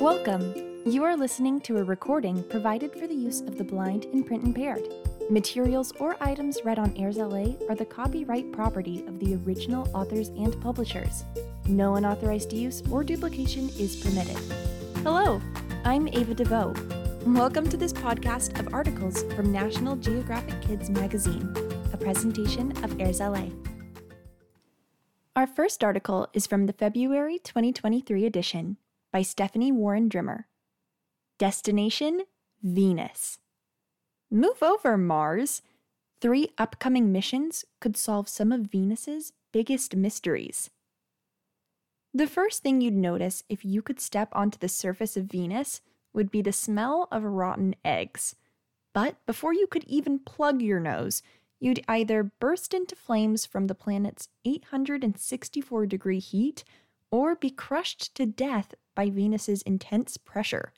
Welcome. You are listening to a recording provided for the use of the blind and print impaired. Materials or items read on Airs LA are the copyright property of the original authors and publishers. No unauthorized use or duplication is permitted. Hello, I'm Ava DeVoe. Welcome to this podcast of articles from National Geographic Kids magazine, a presentation of Airs LA. Our first article is from the February 2023 edition by Stephanie Warren Drimmer. Destination Venus. Move over, Mars. Three upcoming missions could solve some of Venus's biggest mysteries. The first thing you'd notice if you could step onto the surface of Venus would be the smell of rotten eggs. But before you could even plug your nose, you'd either burst into flames from the planet's 864 degree heat or be crushed to death by Venus's intense pressure.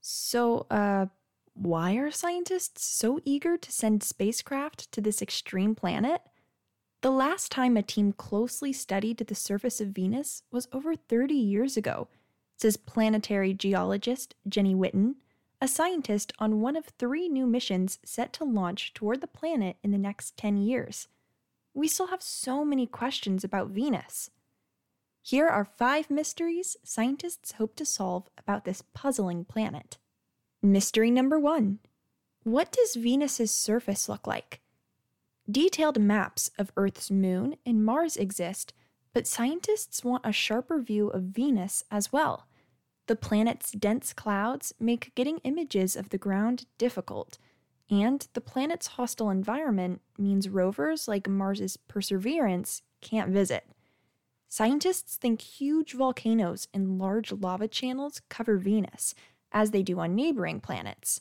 So, uh, why are scientists so eager to send spacecraft to this extreme planet? The last time a team closely studied the surface of Venus was over 30 years ago, says planetary geologist Jenny Whitten, a scientist on one of three new missions set to launch toward the planet in the next 10 years. We still have so many questions about Venus. Here are five mysteries scientists hope to solve about this puzzling planet. Mystery number one What does Venus's surface look like? Detailed maps of Earth's moon and Mars exist, but scientists want a sharper view of Venus as well. The planet's dense clouds make getting images of the ground difficult, and the planet's hostile environment means rovers like Mars's Perseverance can't visit. Scientists think huge volcanoes and large lava channels cover Venus, as they do on neighboring planets.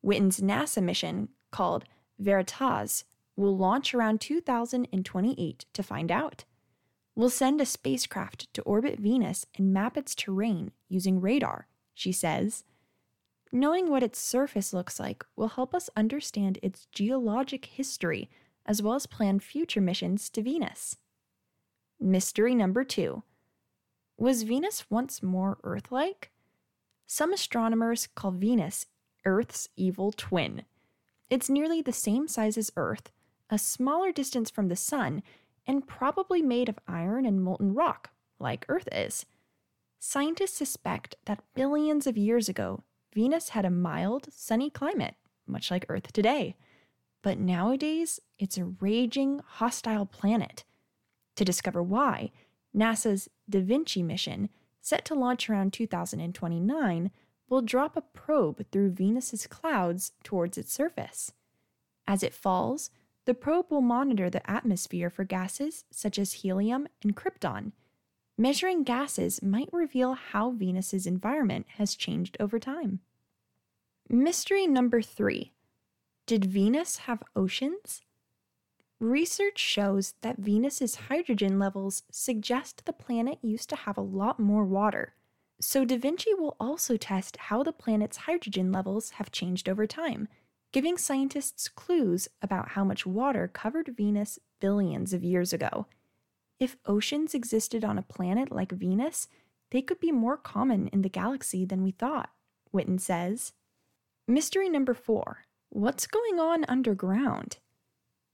Whitten's NASA mission, called Veritas, will launch around 2028 to find out. We'll send a spacecraft to orbit Venus and map its terrain using radar, she says. Knowing what its surface looks like will help us understand its geologic history as well as plan future missions to Venus. Mystery number two Was Venus once more Earth like? Some astronomers call Venus Earth's evil twin. It's nearly the same size as Earth, a smaller distance from the Sun, and probably made of iron and molten rock, like Earth is. Scientists suspect that billions of years ago, Venus had a mild, sunny climate, much like Earth today. But nowadays, it's a raging, hostile planet. To discover why, NASA's Da Vinci mission, set to launch around 2029, will drop a probe through Venus's clouds towards its surface. As it falls, the probe will monitor the atmosphere for gases such as helium and krypton. Measuring gases might reveal how Venus's environment has changed over time. Mystery number three Did Venus have oceans? Research shows that Venus's hydrogen levels suggest the planet used to have a lot more water. So, Da Vinci will also test how the planet's hydrogen levels have changed over time, giving scientists clues about how much water covered Venus billions of years ago. If oceans existed on a planet like Venus, they could be more common in the galaxy than we thought, Whitten says. Mystery number four What's going on underground?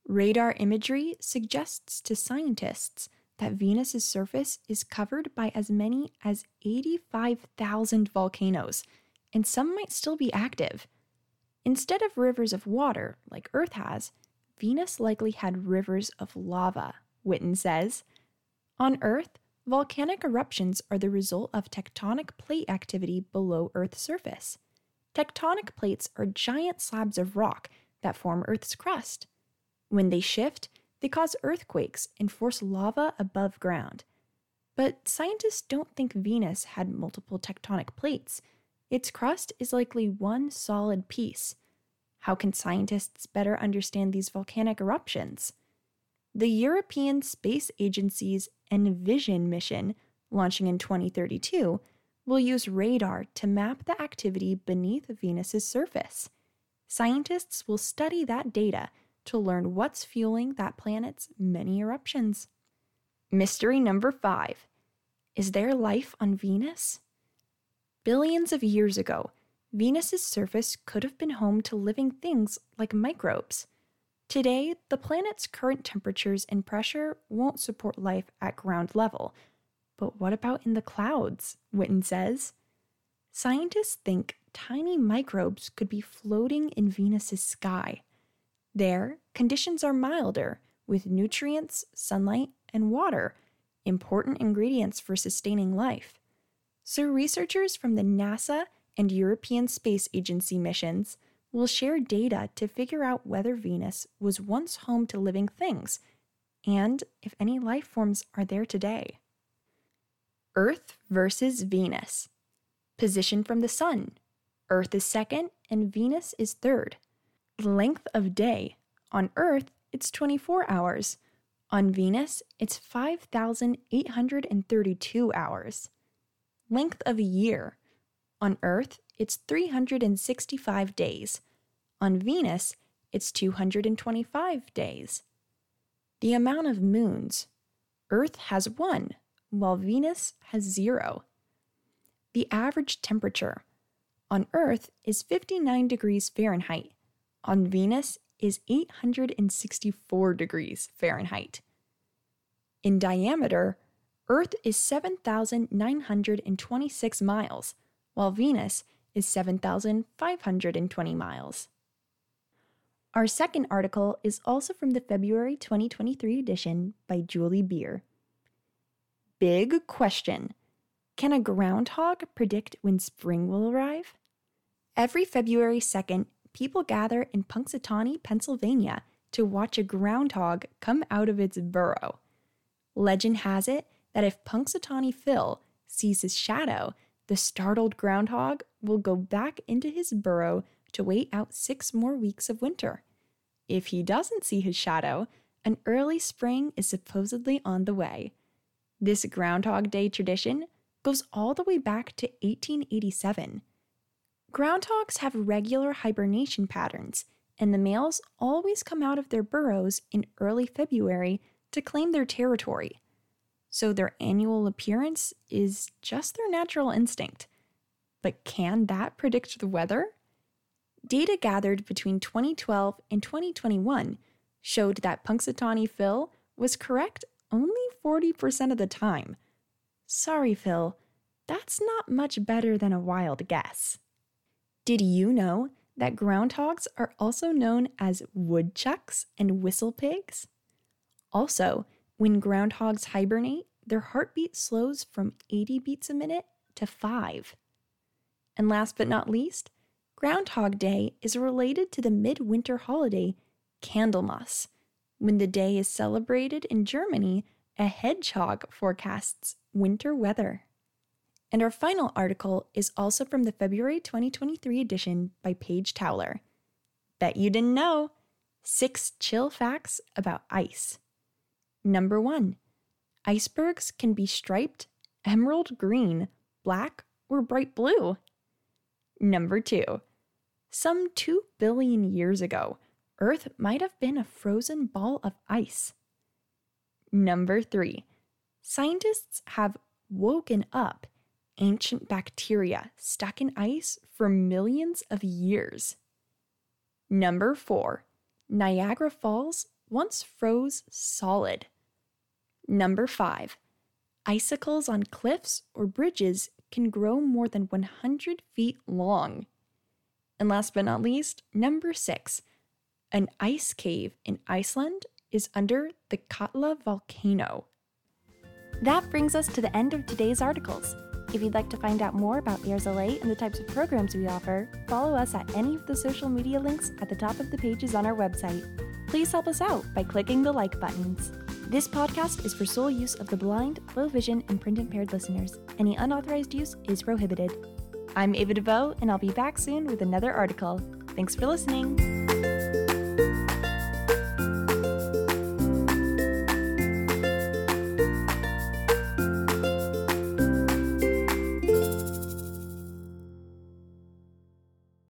Radar imagery suggests to scientists that Venus's surface is covered by as many as 85,000 volcanoes, and some might still be active. Instead of rivers of water, like Earth has, Venus likely had rivers of lava, Whitten says. On Earth, volcanic eruptions are the result of tectonic plate activity below Earth's surface. Tectonic plates are giant slabs of rock that form Earth's crust. When they shift, they cause earthquakes and force lava above ground. But scientists don't think Venus had multiple tectonic plates. Its crust is likely one solid piece. How can scientists better understand these volcanic eruptions? The European Space Agency's Envision mission, launching in 2032, will use radar to map the activity beneath Venus's surface. Scientists will study that data to learn what's fueling that planet's many eruptions. Mystery number five Is there life on Venus? Billions of years ago, Venus's surface could have been home to living things like microbes. Today, the planet's current temperatures and pressure won't support life at ground level. But what about in the clouds? Whitten says. Scientists think tiny microbes could be floating in Venus's sky. There, conditions are milder, with nutrients, sunlight, and water, important ingredients for sustaining life. So, researchers from the NASA and European Space Agency missions will share data to figure out whether Venus was once home to living things and if any life forms are there today. Earth versus Venus. Position from the Sun. Earth is second and Venus is third. Length of day. On Earth, it's 24 hours. On Venus, it's 5,832 hours. Length of year. On Earth, it's 365 days. On Venus, it's 225 days. The amount of moons. Earth has one, while Venus has zero. The average temperature on Earth is 59 degrees Fahrenheit. On Venus is 864 degrees Fahrenheit. In diameter, Earth is 7,926 miles while Venus is 7,520 miles. Our second article is also from the February 2023 edition by Julie Beer. Big question Can a groundhog predict when spring will arrive? Every February 2nd, people gather in Punxsutawney, Pennsylvania to watch a groundhog come out of its burrow. Legend has it that if Punxsutawney Phil sees his shadow, the startled groundhog will go back into his burrow to wait out six more weeks of winter. If he doesn't see his shadow, an early spring is supposedly on the way. This Groundhog Day tradition goes all the way back to 1887. Groundhogs have regular hibernation patterns, and the males always come out of their burrows in early February to claim their territory so their annual appearance is just their natural instinct. But can that predict the weather? Data gathered between 2012 and 2021 showed that Punxsutawney Phil was correct only 40% of the time. Sorry, Phil, that's not much better than a wild guess. Did you know that groundhogs are also known as woodchucks and whistle pigs? Also, when groundhogs hibernate, their heartbeat slows from 80 beats a minute to 5. And last but not least, Groundhog Day is related to the midwinter holiday Candlemas. When the day is celebrated in Germany, a hedgehog forecasts winter weather. And our final article is also from the February 2023 edition by Paige Towler. Bet you didn't know! Six chill facts about ice. Number one, icebergs can be striped, emerald green, black, or bright blue. Number two, some 2 billion years ago, Earth might have been a frozen ball of ice. Number three, scientists have woken up ancient bacteria stuck in ice for millions of years. Number four, Niagara Falls once froze solid. Number five, icicles on cliffs or bridges can grow more than 100 feet long. And last but not least, number six, an ice cave in Iceland is under the Katla volcano. That brings us to the end of today's articles. If you'd like to find out more about Airs LA and the types of programs we offer, follow us at any of the social media links at the top of the pages on our website. Please help us out by clicking the like buttons. This podcast is for sole use of the blind, low vision, and print impaired listeners. Any unauthorized use is prohibited. I'm Ava DeVoe, and I'll be back soon with another article. Thanks for listening.